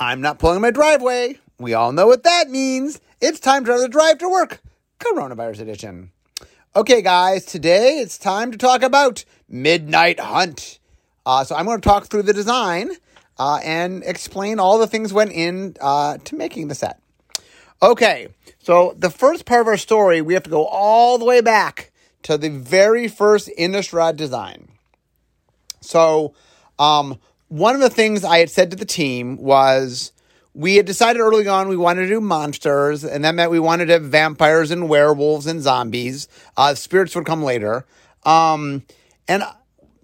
I'm not pulling my driveway. We all know what that means. It's time to the drive to work, coronavirus edition. Okay, guys, today it's time to talk about Midnight Hunt. Uh, so I'm going to talk through the design uh, and explain all the things went in uh, to making the set. Okay, so the first part of our story, we have to go all the way back to the very first Innistrad design. So, um, one of the things I had said to the team was we had decided early on we wanted to do monsters, and that meant we wanted to have vampires and werewolves and zombies. Uh, spirits would come later. Um, and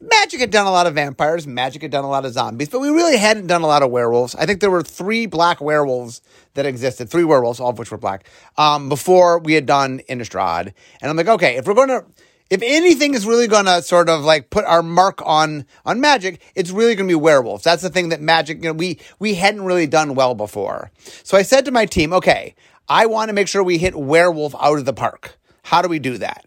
Magic had done a lot of vampires, Magic had done a lot of zombies, but we really hadn't done a lot of werewolves. I think there were three black werewolves that existed, three werewolves, all of which were black, um, before we had done Innistrad. And I'm like, okay, if we're going to if anything is really going to sort of like put our mark on on magic it's really going to be werewolves. That's the thing that magic you know we we hadn't really done well before. So i said to my team okay i want to make sure we hit werewolf out of the park. How do we do that?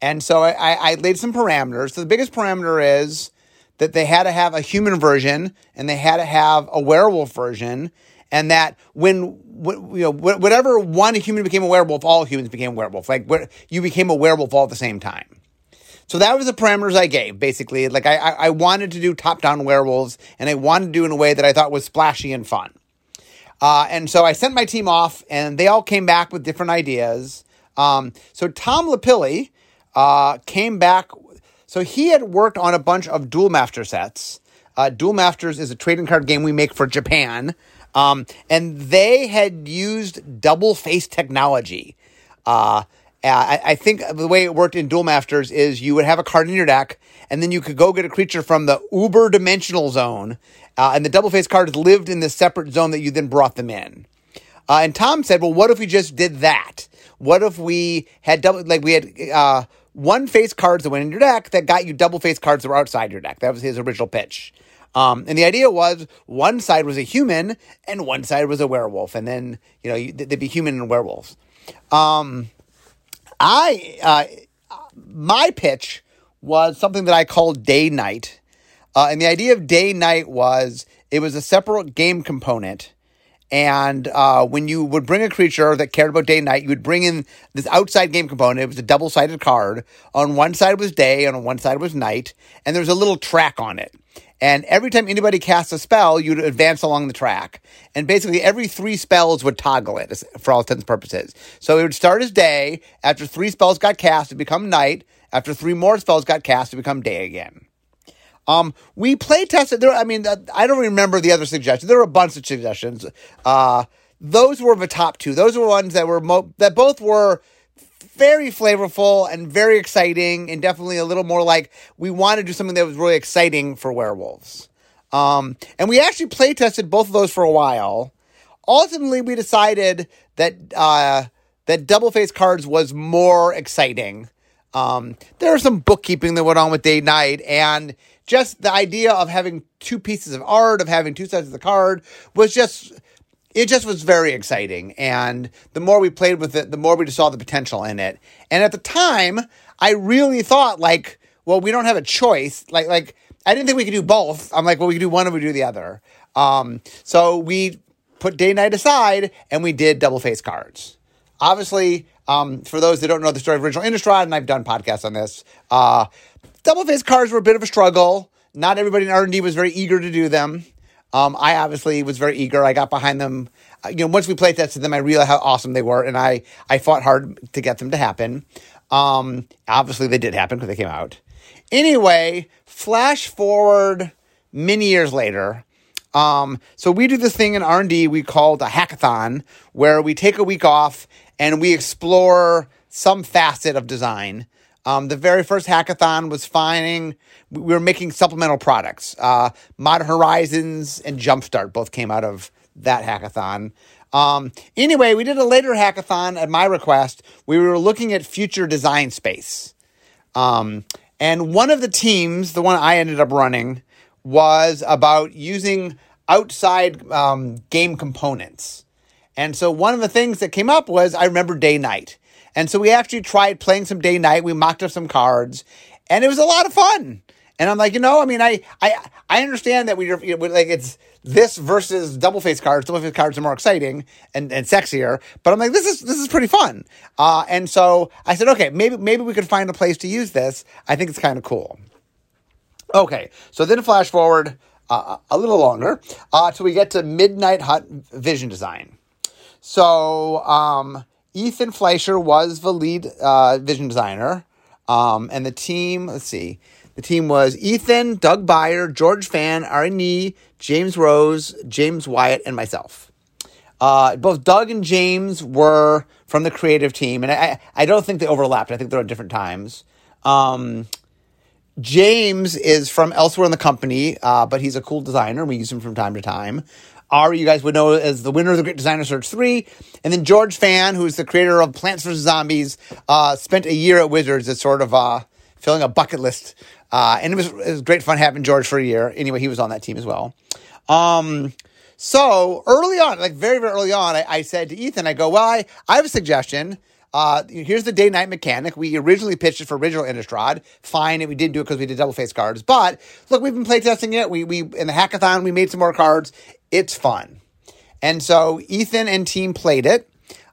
And so i, I laid some parameters. So the biggest parameter is that they had to have a human version and they had to have a werewolf version and that when you know whatever one human became a werewolf, all humans became werewolf. Like you became a werewolf all at the same time. So that was the parameters I gave, basically. Like I, I wanted to do top-down werewolves, and I wanted to do in a way that I thought was splashy and fun. Uh, and so I sent my team off, and they all came back with different ideas. Um, so Tom Lapilli uh, came back. So he had worked on a bunch of Duel Master sets. Uh, Duel Masters is a trading card game we make for Japan. Um, and they had used double face technology. Uh, I, I, think the way it worked in Duel Masters is you would have a card in your deck, and then you could go get a creature from the uber dimensional zone, uh, and the double face cards lived in the separate zone that you then brought them in. Uh, and Tom said, "Well, what if we just did that? What if we had double like we had uh, one face cards that went in your deck that got you double face cards that were outside your deck?" That was his original pitch. Um, and the idea was one side was a human and one side was a werewolf, and then you know they'd be human and werewolves. Um, I uh, my pitch was something that I called day night, uh, and the idea of day night was it was a separate game component. And uh, when you would bring a creature that cared about day and night, you would bring in this outside game component. It was a double sided card. On one side was day, and on one side was night. And there was a little track on it. And every time anybody casts a spell, you'd advance along the track. And basically, every three spells would toggle it for all intents and purposes. So it would start as day. After three spells got cast, it become night. After three more spells got cast, it become day again. Um, we play tested there. I mean, I don't remember the other suggestions. There were a bunch of suggestions. Uh, those were the top two. Those were ones that were mo- that both were very flavorful and very exciting, and definitely a little more like we want to do something that was really exciting for werewolves. Um, and we actually play tested both of those for a while. Ultimately, we decided that uh, that double face cards was more exciting. Um, there was some bookkeeping that went on with day night, and just the idea of having two pieces of art, of having two sides of the card, was just it just was very exciting. And the more we played with it, the more we just saw the potential in it. And at the time, I really thought like, well, we don't have a choice. Like, like I didn't think we could do both. I'm like, well, we could do one or we do the other. Um, so we put day night aside and we did double face cards. Obviously, um, for those that don't know the story of original Innistrad, and I've done podcasts on this, uh, double face cards were a bit of a struggle. Not everybody in R&D was very eager to do them. Um, I obviously was very eager. I got behind them. Uh, you know, once we played tested them, I realized how awesome they were, and I I fought hard to get them to happen. Um, obviously, they did happen because they came out. Anyway, flash forward many years later. Um, so we do this thing in R and D we call a hackathon, where we take a week off and we explore some facet of design. Um, the very first hackathon was finding we were making supplemental products. Uh, Modern Horizons and Jumpstart both came out of that hackathon. Um, anyway, we did a later hackathon at my request. We were looking at future design space. Um, and one of the teams, the one I ended up running, was about using outside um, game components. And so one of the things that came up was I remember day night. And so we actually tried playing some day night. We mocked up some cards, and it was a lot of fun. And I'm like, you know, I mean, I I I understand that we are you know, like it's this versus double face cards. Double face cards are more exciting and, and sexier. But I'm like, this is this is pretty fun. Uh, and so I said, okay, maybe maybe we could find a place to use this. I think it's kind of cool. Okay, so then flash forward uh, a little longer uh, till we get to Midnight Hunt Vision Design. So um, Ethan Fleischer was the lead uh, vision designer, um, and the team. Let's see. The team was Ethan, Doug Beyer, George Fan, Ari James Rose, James Wyatt, and myself. Uh, both Doug and James were from the creative team, and I, I don't think they overlapped. I think they're at different times. Um, James is from elsewhere in the company, uh, but he's a cool designer. We use him from time to time. Ari, you guys would know as the winner of the Great Designer Search 3. And then George Fan, who's the creator of Plants vs. Zombies, uh, spent a year at Wizards as sort of uh, filling a bucket list. Uh, and it was, it was great fun having George for a year. Anyway, he was on that team as well. Um, so early on, like very, very early on, I, I said to Ethan, I go, well, I, I have a suggestion. Uh, here's the day night mechanic. We originally pitched it for original Innistrad. Fine, and we didn't do it because we did double face cards. But look, we've been playtesting it. We we in the hackathon we made some more cards. It's fun, and so Ethan and team played it.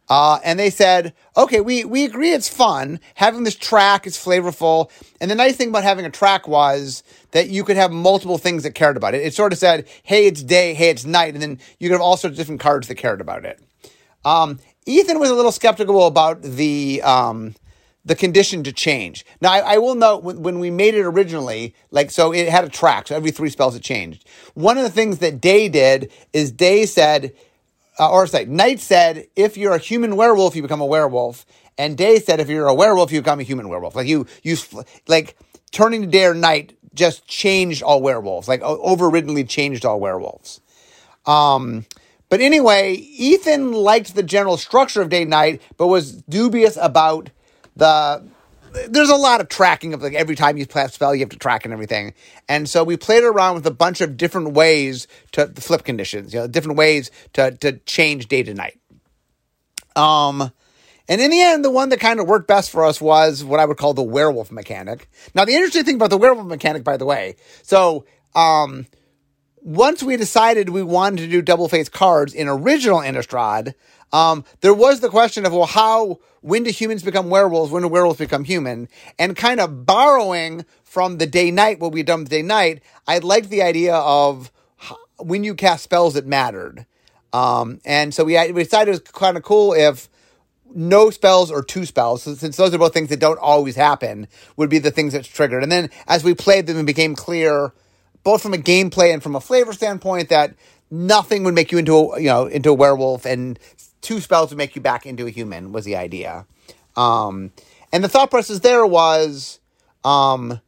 Uh, and they said, okay, we, we agree it's fun. Having this track is flavorful. And the nice thing about having a track was that you could have multiple things that cared about it. It sort of said, hey, it's day, hey, it's night. And then you could have all sorts of different cards that cared about it. Um, Ethan was a little skeptical about the um, the condition to change. Now, I, I will note when, when, we made it originally, like, so it had a track, so every three spells it changed. One of the things that Day did is Day said, uh, or sorry, Night said, if you're a human werewolf, you become a werewolf. And Day said, if you're a werewolf, you become a human werewolf. Like, you, you, like, turning to Day or Night just changed all werewolves, like, overriddenly changed all werewolves. Um, but anyway, Ethan liked the general structure of day night, but was dubious about the. There's a lot of tracking of like every time you play a spell, you have to track and everything. And so we played around with a bunch of different ways to flip conditions, you know, different ways to to change day to night. Um, and in the end, the one that kind of worked best for us was what I would call the werewolf mechanic. Now, the interesting thing about the werewolf mechanic, by the way, so um, once we decided we wanted to do double face cards in original Innistrad, um, there was the question of, well, how, when do humans become werewolves? When do werewolves become human? And kind of borrowing from the day night, what we'd done the day night, I liked the idea of when you cast spells, it mattered. Um, and so we, we decided it was kind of cool if no spells or two spells, since those are both things that don't always happen, would be the things that's triggered. And then as we played them, it became clear both from a gameplay and from a flavor standpoint that nothing would make you into a you know into a werewolf and two spells would make you back into a human was the idea. Um, and the thought process there was um,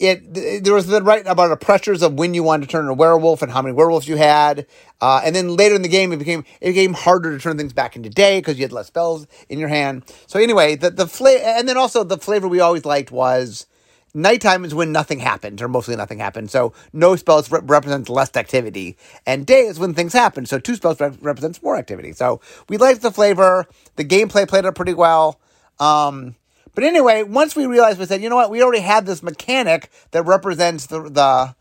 it there was the right about the pressures of when you wanted to turn a werewolf and how many werewolves you had uh, and then later in the game it became it became harder to turn things back into day because you had less spells in your hand. So anyway the the flavor and then also the flavor we always liked was Nighttime is when nothing happens, or mostly nothing happens. So no spells re- represents less activity, and day is when things happen. So two spells re- represents more activity. So we liked the flavor. The gameplay played it pretty well. Um, but anyway, once we realized, we said, you know what? We already had this mechanic that represents the the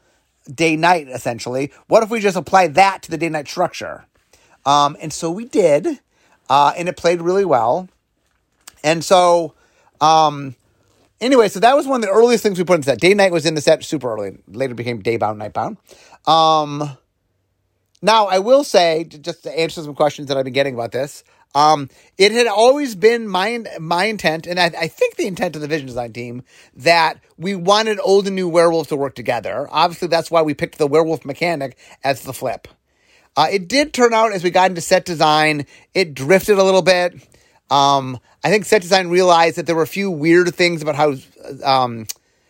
day night essentially. What if we just apply that to the day night structure? Um, and so we did, uh, and it played really well. And so. Um, Anyway, so that was one of the earliest things we put into set. Day night was in the set super early. Later became day bound, night bound. Um, now I will say, just to answer some questions that I've been getting about this, um, it had always been my my intent, and I, I, think the intent of the vision design team that we wanted old and new werewolves to work together. Obviously, that's why we picked the werewolf mechanic as the flip. Uh, it did turn out as we got into set design, it drifted a little bit. Um, I think set design realized that there were a few weird things about how um,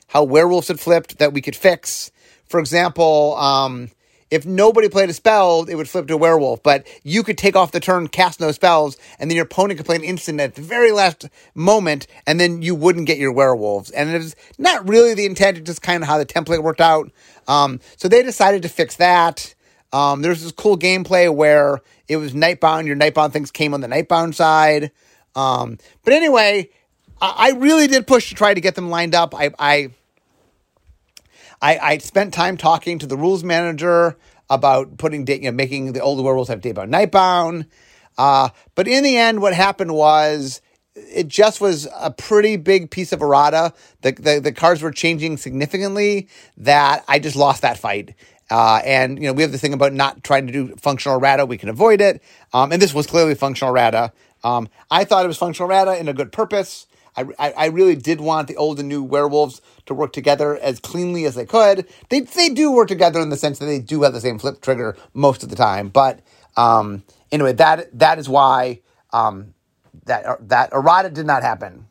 how werewolves had flipped that we could fix. For example, um, if nobody played a spell, it would flip to a werewolf, but you could take off the turn, cast no spells, and then your opponent could play an instant at the very last moment, and then you wouldn't get your werewolves. And it was not really the intent, it's just kind of how the template worked out. Um, so they decided to fix that. Um, there's this cool gameplay where it was nightbound, your nightbound things came on the nightbound side. Um, but anyway, I, I, really did push to try to get them lined up. I, I, I, I spent time talking to the rules manager about putting you know, making the older werewolves have daybound nightbound. Uh, but in the end, what happened was it just was a pretty big piece of errata. The, the, the cards were changing significantly that I just lost that fight. Uh, and you know we have the thing about not trying to do functional errata; we can avoid it. Um, and this was clearly functional errata. Um, I thought it was functional errata in a good purpose. I, I, I, really did want the old and new werewolves to work together as cleanly as they could. They they do work together in the sense that they do have the same flip trigger most of the time. But um, anyway, that that is why um, that that errata did not happen.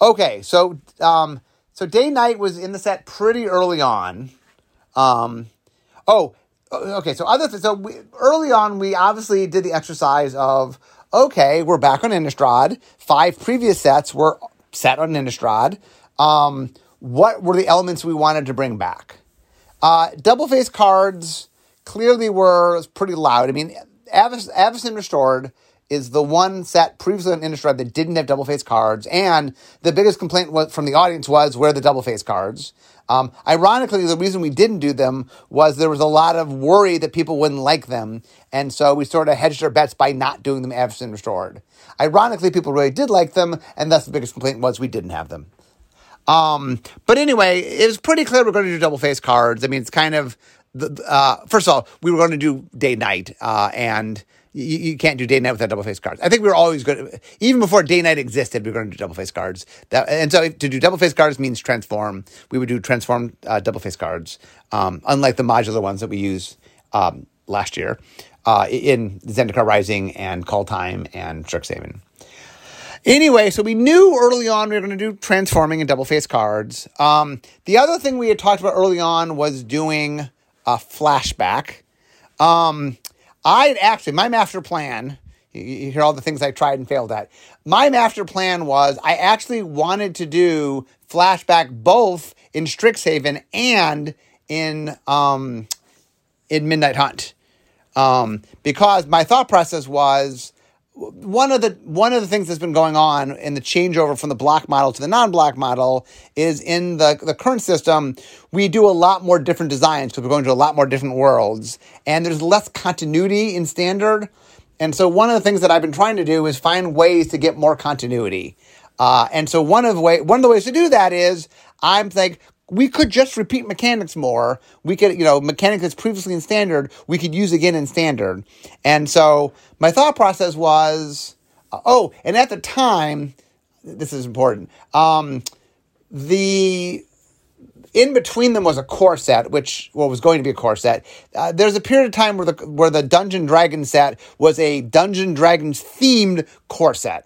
Okay, so um, so day night was in the set pretty early on. Um, oh, okay. So other th- so we, early on, we obviously did the exercise of okay, we're back on Innistrad. Five previous sets were set on Innistrad. Um, what were the elements we wanted to bring back? Uh, double face cards clearly were pretty loud. I mean, Avacyn Restored is the one set previously on Innistrad that didn't have double face cards, and the biggest complaint from the audience was where the double face cards. Um, ironically, the reason we didn't do them was there was a lot of worry that people wouldn't like them, and so we sort of hedged our bets by not doing them Avacyn Restored. Ironically, people really did like them, and thus the biggest complaint was we didn't have them. Um, but anyway, it was pretty clear we're going to do double face cards. I mean, it's kind of uh, first of all, we were going to do day night, uh, and you, you, can't do day night without double face cards. I think we were always good, even before day night existed, we were going to do double face cards. That, and so to do double face cards means transform. We would do transform uh, double face cards, um, unlike the modular ones that we used um, last year uh, in Zendikar Rising and Kaldheim and Strixhaven. Anyway, so we knew early on we were going to do transforming and double face cards. Um, the other thing we had talked about early on was doing a flashback. Um, I actually, my master plan, you, hear all the things I tried and failed at. My master plan was I actually wanted to do flashback both in Strixhaven and in um, in Midnight Hunt. Um, because my thought process was one of the one of the things that's been going on in the changeover from the block model to the non-block model is in the the current system we do a lot more different designs because we're going to a lot more different worlds. And there's less continuity in standard. And so one of the things that I've been trying to do is find ways to get more continuity. Uh, and so one of the way one of the ways to do that is I'm like we could just repeat mechanics more. We could, you know, mechanics that's previously in standard, we could use again in standard. And so my thought process was, uh, oh, and at the time, this is important. Um, the in between them was a core set, which well was going to be a core set. Uh, there's a period of time where the where the Dungeon Dragon set was a Dungeon Dragons themed core set.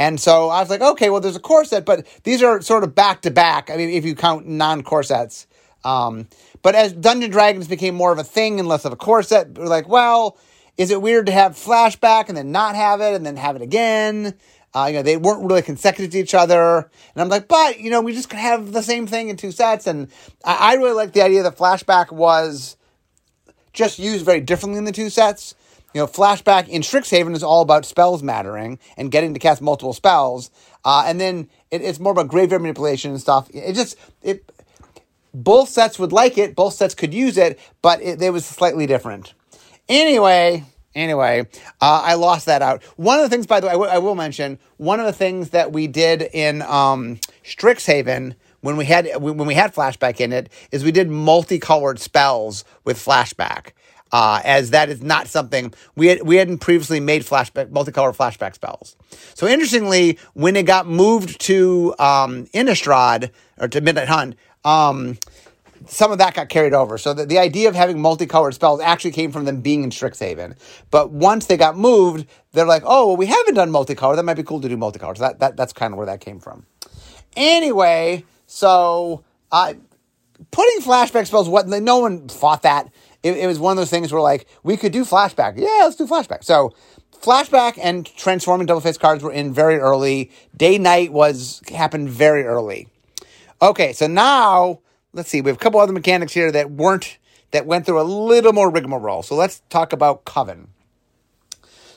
And so I was like, okay, well, there's a core set, but these are sort of back to back. I mean, if you count non core sets. Um, but as Dungeon Dragons became more of a thing and less of a core set, we're like, well, is it weird to have flashback and then not have it and then have it again? Uh, you know, they weren't really consecutive to each other. And I'm like, but, you know, we just could have the same thing in two sets. And I, I really like the idea that flashback was just used very differently in the two sets. You know, flashback in Strixhaven is all about spells mattering and getting to cast multiple spells. Uh, and then it, it's more about graveyard manipulation and stuff. It just, it, both sets would like it, both sets could use it, but it, it was slightly different. Anyway, anyway, uh, I lost that out. One of the things, by the way, I, w- I will mention, one of the things that we did in um, Strixhaven when we had when we had flashback in it is we did multicolored spells with flashback uh, as that is not something we had, we hadn't previously made flashback multicolor flashback spells. So interestingly, when it got moved to um, Innistrad or to Midnight Hunt, um, some of that got carried over. So the, the idea of having multicolored spells actually came from them being in Strixhaven. But once they got moved, they're like, oh, well, we haven't done multicolor. That might be cool to do multicolor. So that, that that's kind of where that came from. Anyway, so uh, putting flashback spells, what no one fought that it, it was one of those things where like we could do flashback. Yeah, let's do flashback. So flashback and transforming double face cards were in very early. Day night was happened very early. Okay, so now let's see. We have a couple other mechanics here that weren't that went through a little more rigmarole. So let's talk about Coven.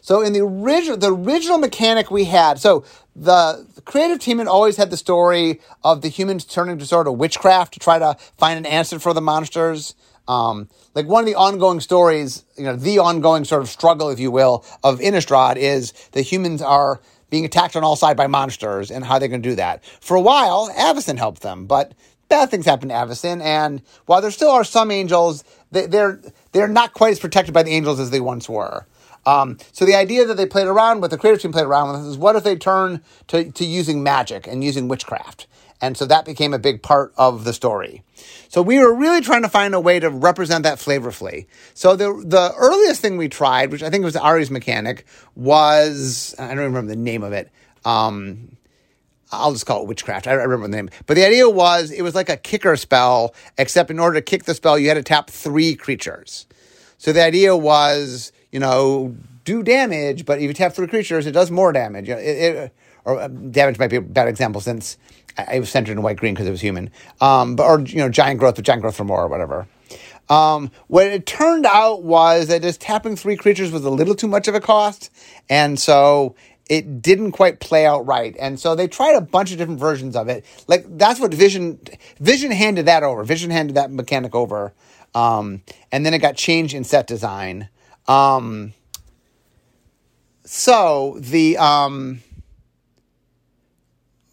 So in the original, the original mechanic we had, so the, the, creative team had always had the story of the humans turning to sort of witchcraft to try to find an answer for the monsters. Um, like one of the ongoing stories, you know, the ongoing sort of struggle, if you will, of Innistrad is the humans are being attacked on all sides by monsters and how they're going to do that. For a while, Avacyn helped them, but bad things happen to Avacyn, and while there still are some angels, they, they're they're not quite as protected by the angels as they once were. Um, so the idea that they played around with, the creative team played around with, is what if they turn to, to using magic and using witchcraft? And so that became a big part of the story. So we were really trying to find a way to represent that flavorfully. So the the earliest thing we tried, which I think was Ari's mechanic, was I don't remember the name of it. Um, I'll just call it witchcraft. I remember the name. But the idea was it was like a kicker spell, except in order to kick the spell, you had to tap three creatures. So the idea was, you know, do damage, but if you tap three creatures, it does more damage. It, it, or uh, damage might be a bad example since I was centered in white green because it was human. Um, but or you know, giant growth, but giant growth for more or whatever. Um, what it turned out was that just tapping three creatures was a little too much of a cost, and so it didn't quite play out right. And so they tried a bunch of different versions of it. Like that's what Vision Vision handed that over. Vision handed that mechanic over, um, and then it got changed in set design. Um, so the um,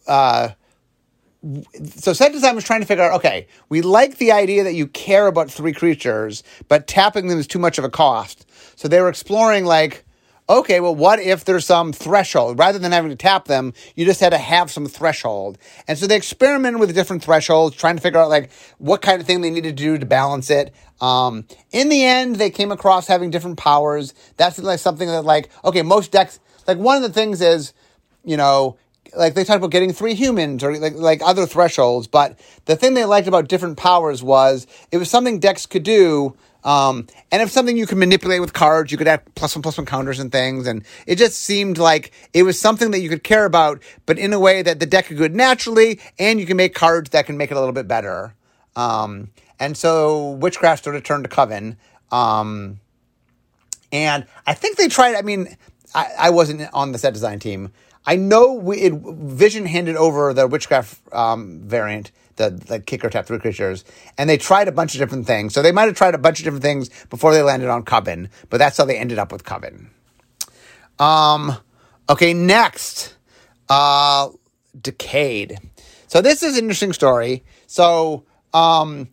uh, so set design was trying to figure out okay we like the idea that you care about three creatures but tapping them is too much of a cost. So they were exploring like okay well what if there's some threshold? Rather than having to tap them you just had to have some threshold. And so they experimented with different thresholds trying to figure out like what kind of thing they needed to do to balance it. Um, in the end they came across having different powers. That's like something that like okay most decks like one of the things is you know like they talked about getting three humans or like like other thresholds, but the thing they liked about different powers was it was something decks could do. Um, and if something you could manipulate with cards, you could add plus one plus one counters and things, and it just seemed like it was something that you could care about, but in a way that the deck could good naturally, and you can make cards that can make it a little bit better. Um, and so Witchcraft sort of turned to Coven. Um, and I think they tried, I mean, I, I wasn't on the set design team, I know we, it, Vision handed over the witchcraft um, variant, the, the kicker tap three creatures, and they tried a bunch of different things. So they might have tried a bunch of different things before they landed on Coven, but that's how they ended up with Coven. Um, okay, next, uh, Decayed. So this is an interesting story. So um,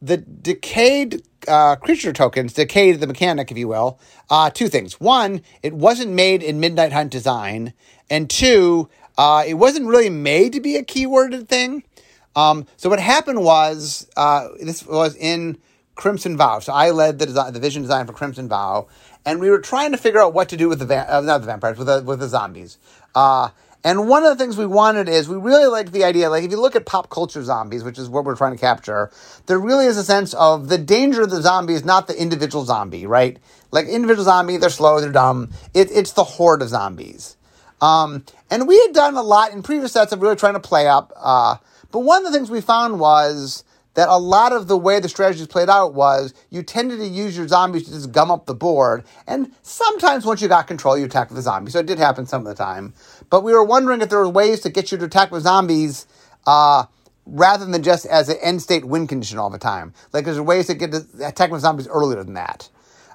the Decayed uh, creature tokens, Decayed the mechanic, if you will, uh, two things. One, it wasn't made in Midnight Hunt design, and two, uh, it wasn't really made to be a keyworded thing. Um, so what happened was uh, this was in Crimson Vow. So I led the design, the vision design for Crimson Vow, and we were trying to figure out what to do with the va- uh, not the vampires with the with the zombies. And one of the things we wanted is we really liked the idea. Like if you look at pop culture zombies, which is what we're trying to capture, there really is a sense of the danger of the zombie is not the individual zombie, right? Like individual zombie, they're slow, they're dumb. It, it's the horde of zombies. Um, and we had done a lot in previous sets of really trying to play up. Uh, but one of the things we found was that a lot of the way the strategies played out was you tended to use your zombies to just gum up the board. And sometimes once you got control, you attack with the zombies. So it did happen some of the time. But we were wondering if there were ways to get you to attack with zombies uh, rather than just as an end state win condition all the time. Like there's ways to get to attack with zombies earlier than that.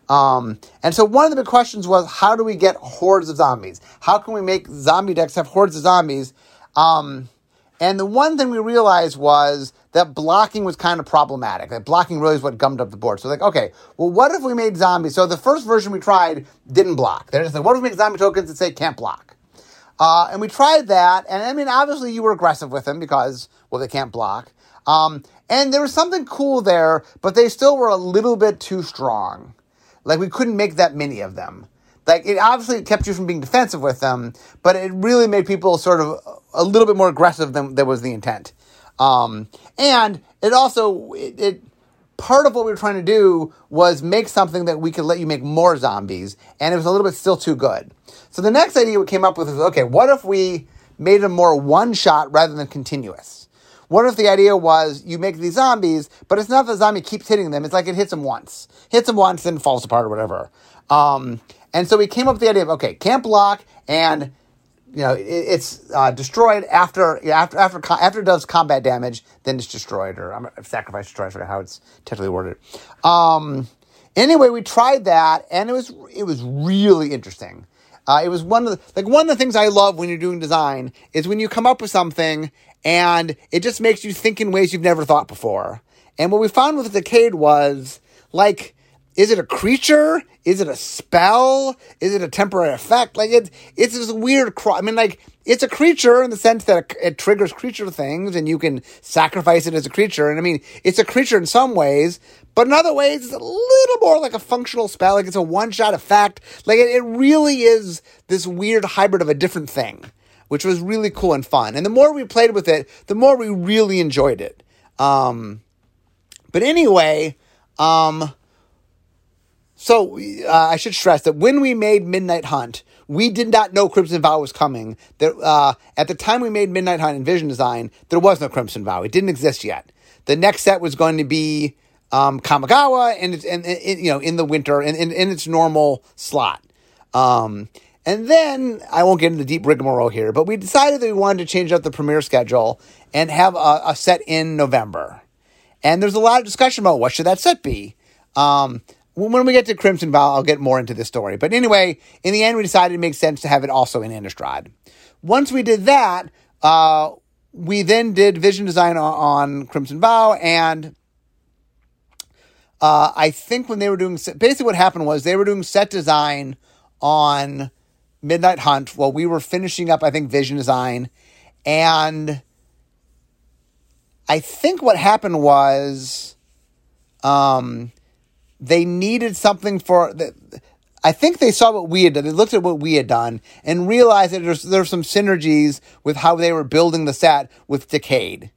Um, and so one of the big questions was how do we get hordes of zombies? How can we make zombie decks have hordes of zombies? Um, and the one thing we realized was that blocking was kind of problematic. That blocking really is what gummed up the board. So like, okay, well, what if we made zombies? So the first version we tried didn't block. They're just like, what if we make zombie tokens that say can't block? Uh, and we tried that, and I mean, obviously you were aggressive with them because, well, they can't block. Um, and there was something cool there, but they still were a little bit too strong. Like we couldn't make that many of them. Like it obviously kept you from being defensive with them, but it really made people sort of a little bit more aggressive than that was the intent. Um, and it also it, it part of what we were trying to do was make something that we could let you make more zombies, and it was a little bit still too good. So the next idea we came up with is okay, what if we made them more one shot rather than continuous? What if the idea was you make these zombies, but it's not the zombie keeps hitting them. It's like it hits them once, hits them once, then falls apart or whatever. Um, and so we came up with the idea of okay, can't block and you know, it, it's uh, destroyed after after after after it does combat damage, then it's destroyed or um, sacrifice destroyed. I forget how it's technically worded. Um, anyway, we tried that, and it was it was really interesting. Uh, it was one of the like one of the things I love when you're doing design is when you come up with something and it just makes you think in ways you've never thought before. And what we found with Decayed was like, is it a creature? Is it a spell? Is it a temporary effect? Like it's it's this weird. I mean, like it's a creature in the sense that it, it triggers creature things, and you can sacrifice it as a creature. And I mean, it's a creature in some ways, but in other ways, it's a little more like a functional spell. Like it's a one shot effect. Like it, it really is this weird hybrid of a different thing, which was really cool and fun. And the more we played with it, the more we really enjoyed it. Um, but anyway, um, so uh, I should stress that when we made Midnight Hunt, we did not know Crimson Vow was coming. That uh, at the time we made Midnight Hunt and Vision Design, there was no Crimson Vow. It didn't exist yet. The next set was going to be um, Kamigawa, and and, and, you know in the winter in, in, its normal slot. Um, and then I won't get into the deep rigmarole here, but we decided that we wanted to change up the premiere schedule and have a, a set in November. And there's a lot of discussion about what should that set be. Um, when we get to Crimson Vow, I'll get more into this story. But anyway, in the end, we decided it makes sense to have it also in Innistrad. Once we did that, uh, we then did vision design on, on Crimson Vow, and uh, I think when they were doing basically what happened was they were doing set design on Midnight Hunt while we were finishing up, I think, vision design, and I think what happened was um, they needed something for. I think they saw what we had done. They looked at what we had done and realized that there's there's some synergies with how they were building the set with Decayed.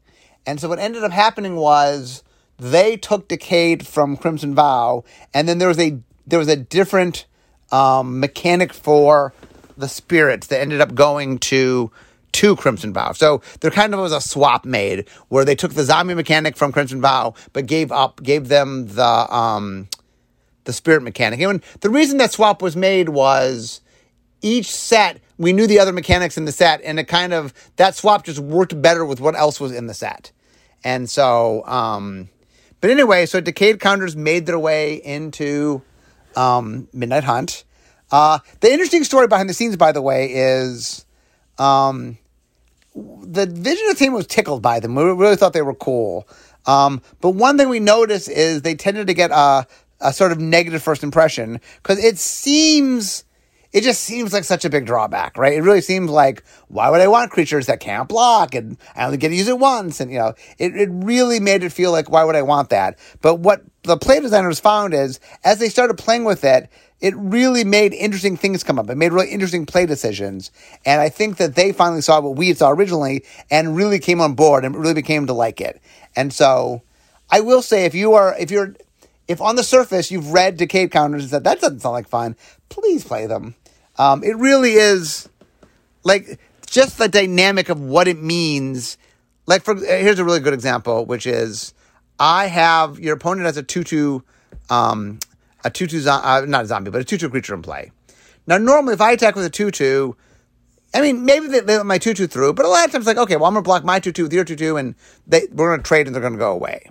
And so what ended up happening was they took Decayed from Crimson Vow, and then there was a there was a different um, mechanic for the spirits that ended up going to to Crimson Vow. So there kind of was a swap made where they took the zombie mechanic from Crimson Vow, but gave up, gave them the um, the spirit mechanic. And the reason that swap was made was each set we knew the other mechanics in the set, and it kind of that swap just worked better with what else was in the set. And so, um, but anyway, so Decayed counters made their way into um, Midnight Hunt. Uh, the interesting story behind the scenes, by the way, is um, the Vision team was tickled by them. We really thought they were cool. Um, but one thing we noticed is they tended to get a, a sort of negative first impression because it seems it just seems like such a big drawback, right? It really seems like why would I want creatures that can't block and I only get to use it once? And you know, it, it really made it feel like why would I want that? But what the play designers found is as they started playing with it, it really made interesting things come up. It made really interesting play decisions. And I think that they finally saw what we saw originally and really came on board and really became to like it. And so I will say if you are if you're if on the surface you've read Decayed Counters and said that doesn't sound like fun, please play them. Um, it really is like just the dynamic of what it means. Like for here's a really good example, which is I have your opponent has a two two um, a two two uh, not a zombie, but a two two creature in play. Now normally if I attack with a two two, I mean maybe they let my two two through, but a lot of times like okay, well I'm gonna block my two two with your two two, and they we're gonna trade and they're gonna go away.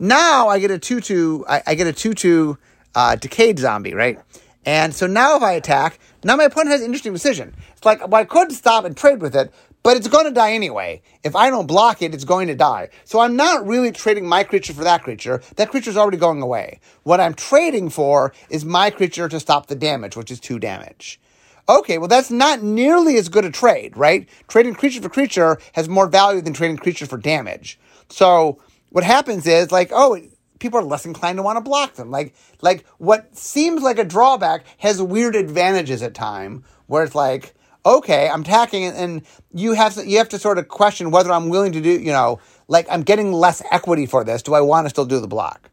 Now I get a two two, I, I get a two two uh, decayed zombie, right? And so now if I attack, now my opponent has an interesting decision. It's like, well, I could stop and trade with it, but it's going to die anyway. If I don't block it, it's going to die. So I'm not really trading my creature for that creature. That creature's already going away. What I'm trading for is my creature to stop the damage, which is two damage. Okay, well, that's not nearly as good a trade, right? Trading creature for creature has more value than trading creature for damage. So what happens is, like, oh, people are less inclined to want to block them. Like like what seems like a drawback has weird advantages at time where it's like okay, I'm attacking and you have to, you have to sort of question whether I'm willing to do, you know, like I'm getting less equity for this. Do I want to still do the block?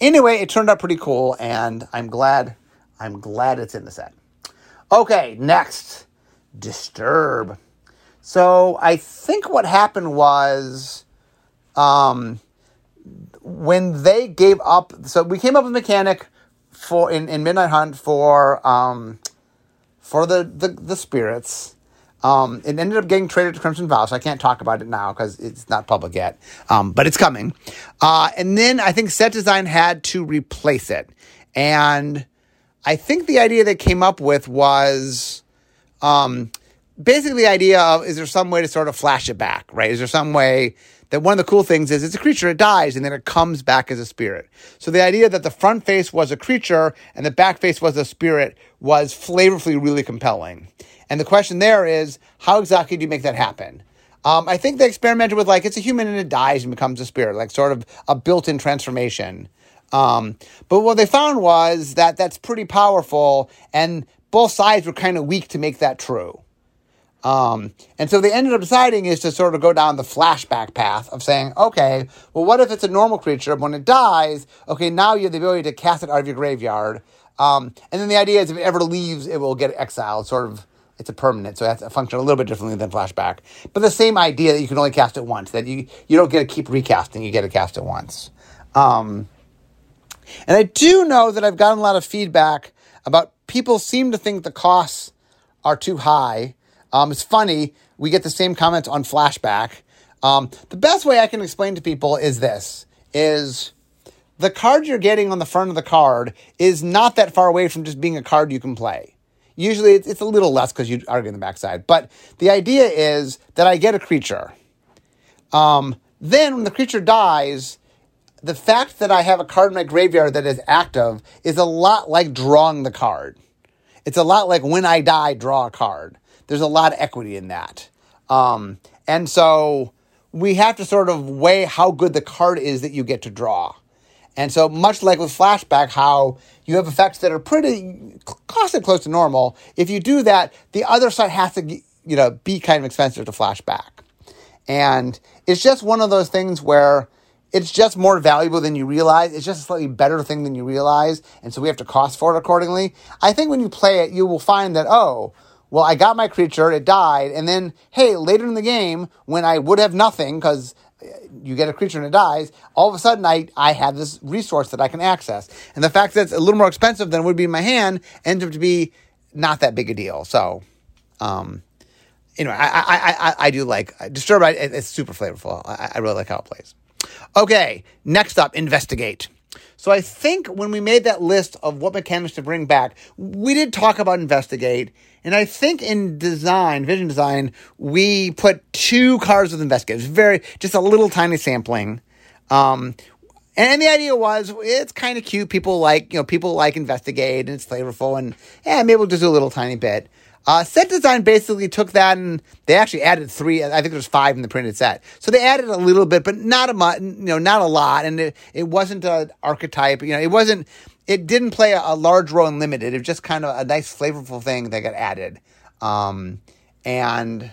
Anyway, it turned out pretty cool and I'm glad I'm glad it's in the set. Okay, next. Disturb. So I think what happened was um when they gave up, so we came up with mechanic for in, in Midnight Hunt for um, for the, the the spirits. Um, it ended up getting traded to Crimson Vow, so I can't talk about it now because it's not public yet. Um, but it's coming. Uh, and then I think Set Design had to replace it. And I think the idea they came up with was um, basically the idea of is there some way to sort of flash it back, right? Is there some way that one of the cool things is it's a creature, it dies, and then it comes back as a spirit. So the idea that the front face was a creature and the back face was a spirit was flavorfully really compelling. And the question there is, how exactly do you make that happen? Um, I think they experimented with like it's a human and it dies and becomes a spirit, like sort of a built-in transformation. Um, but what they found was that that's pretty powerful, and both sides were kind of weak to make that true. Um, and so they ended up deciding is to sort of go down the flashback path of saying, okay, well, what if it's a normal creature? When it dies, okay, now you have the ability to cast it out of your graveyard. Um, and then the idea is if it ever leaves, it will get exiled, sort of. It's a permanent, so that's a function a little bit differently than flashback. But the same idea that you can only cast it once, that you, you don't get to keep recasting, you get to cast it once. Um, and I do know that I've gotten a lot of feedback about people seem to think the costs are too high um, it's funny. We get the same comments on flashback. Um, the best way I can explain to people is this: is the card you're getting on the front of the card is not that far away from just being a card you can play. Usually it's, it's a little less because you are getting the backside. But the idea is that I get a creature. Um, then when the creature dies, the fact that I have a card in my graveyard that is active is a lot like drawing the card. It's a lot like when I die, draw a card there's a lot of equity in that. Um, and so we have to sort of weigh how good the card is that you get to draw. And so, much like with flashback, how you have effects that are pretty costed close to normal. If you do that, the other side has to, you know, be kind of expensive to flashback. And it's just one of those things where it's just more valuable than you realize. It's just a slightly better thing than you realize. And so we have to cost for it accordingly. I think when you play it, you will find that, oh, well, I got my creature, it died, and then, hey, later in the game, when I would have nothing, because you get a creature and it dies, all of a sudden I, I have this resource that I can access. And the fact that it's a little more expensive than it would be in my hand ends up to be not that big a deal. So, um, anyway, I, I, I, I do like Disturb, it's super flavorful. I, I really like how it plays. Okay, next up, Investigate. So I think when we made that list of what mechanics to bring back, we did talk about investigate. And I think in design, vision design, we put two cards with investigate. Very, just a little tiny sampling. Um, and the idea was it's kind of cute. People like, you know, people like investigate and it's flavorful and yeah, maybe we'll just do a little tiny bit. Uh, set design basically took that and they actually added three. I think there's five in the printed set, so they added a little bit, but not a much. You know, not a lot, and it, it wasn't an archetype. You know, it wasn't. It didn't play a, a large role in limited. It was just kind of a nice, flavorful thing that got added. Um, and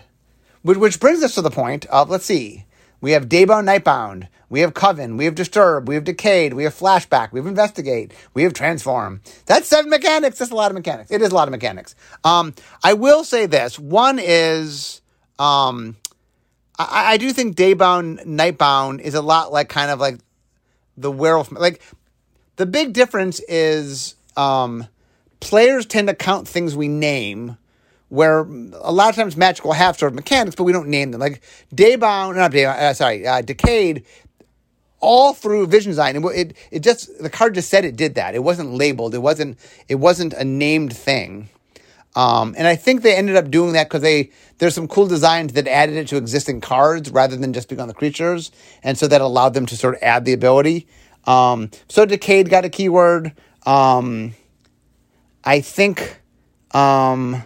which, which brings us to the point of let's see. We have Daybound, Nightbound. We have Coven. We have Disturb. We have Decayed. We have Flashback. We have Investigate. We have Transform. That's seven mechanics. That's a lot of mechanics. It is a lot of mechanics. Um, I will say this. One is, um, I, I do think Daybound, Nightbound is a lot like kind of like the werewolf. Like the big difference is, um, players tend to count things we name where a lot of times Magic will have sort of mechanics, but we don't name them. Like Daybound, not Daybound, uh, sorry, uh, Decayed, all through Vision Design. It, it, it just, the card just said it did that. It wasn't labeled. It wasn't, it wasn't a named thing. Um, and I think they ended up doing that because they there's some cool designs that added it to existing cards rather than just being on the creatures, and so that allowed them to sort of add the ability. Um, so Decayed got a keyword. Um, I think um,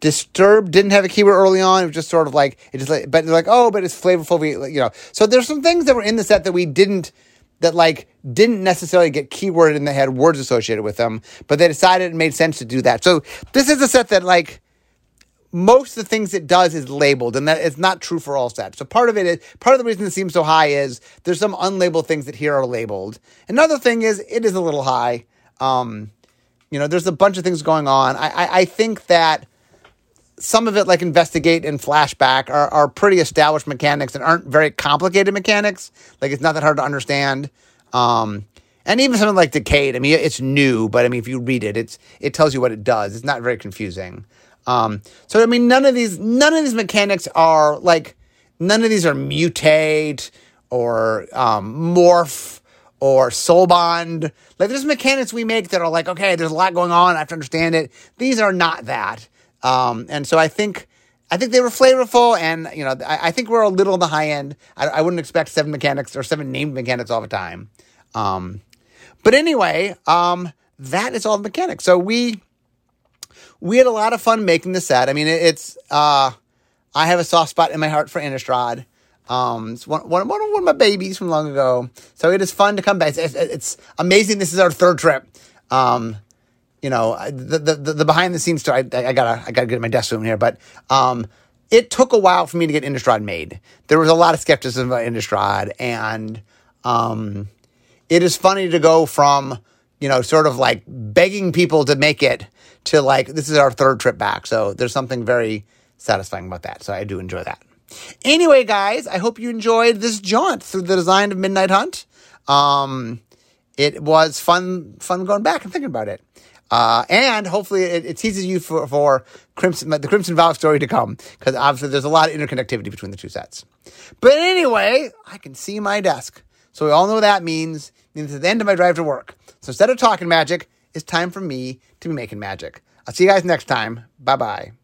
Disturbed didn't have a keyword early on. It was just sort of like it just like, but they're like, oh, but it's flavorful, We, you know. So there's some things that were in the set that we didn't that like didn't necessarily get keyworded and they had words associated with them, but they decided it made sense to do that. So this is a set that like most of the things it does is labeled, and that it's not true for all sets. So part of it is part of the reason it seems so high is there's some unlabeled things that here are labeled. Another thing is it is a little high. Um, you know, there's a bunch of things going on. I, I, I think that some of it, like investigate and flashback, are, are pretty established mechanics and aren't very complicated mechanics. Like it's not that hard to understand. Um, and even something like Decayed, I mean, it's new, but I mean, if you read it, it's it tells you what it does. It's not very confusing. Um, so I mean, none of these none of these mechanics are like none of these are mutate or um, morph or soul bond. Like there's mechanics we make that are like, okay, there's a lot going on. I have to understand it. These are not that. Um, and so I think I think they were flavorful, and you know, I, I think we're a little on the high end. I, I, wouldn't expect seven mechanics or seven named mechanics all the time. Um, but anyway, um, that is all the mechanics. So we we had a lot of fun making the set. I mean, it, it's uh, I have a soft spot in my heart for Innistrad. Um, it's one, one, one, of my babies from long ago. So it is fun to come back. It's, it's amazing. This is our third trip. Um, you know, the, the, the behind the scenes story, I, I, gotta, I gotta get my desk room here, but, um, it took a while for me to get Innistrad made. There was a lot of skepticism about Innistrad and, um, it is funny to go from, you know, sort of like begging people to make it to like, this is our third trip back. So there's something very satisfying about that. So I do enjoy that. Anyway, guys, I hope you enjoyed this jaunt through the design of Midnight Hunt. Um, it was fun, fun going back and thinking about it. Uh, and hopefully it, it, teases you for, for Crimson, the Crimson Vow story to come, because obviously there's a lot of interconnectivity between the two sets. But anyway, I can see my desk. So we all know what that means, means it's the end of my drive to work. So instead of talking magic, it's time for me to be making magic. I'll see you guys next time. Bye bye.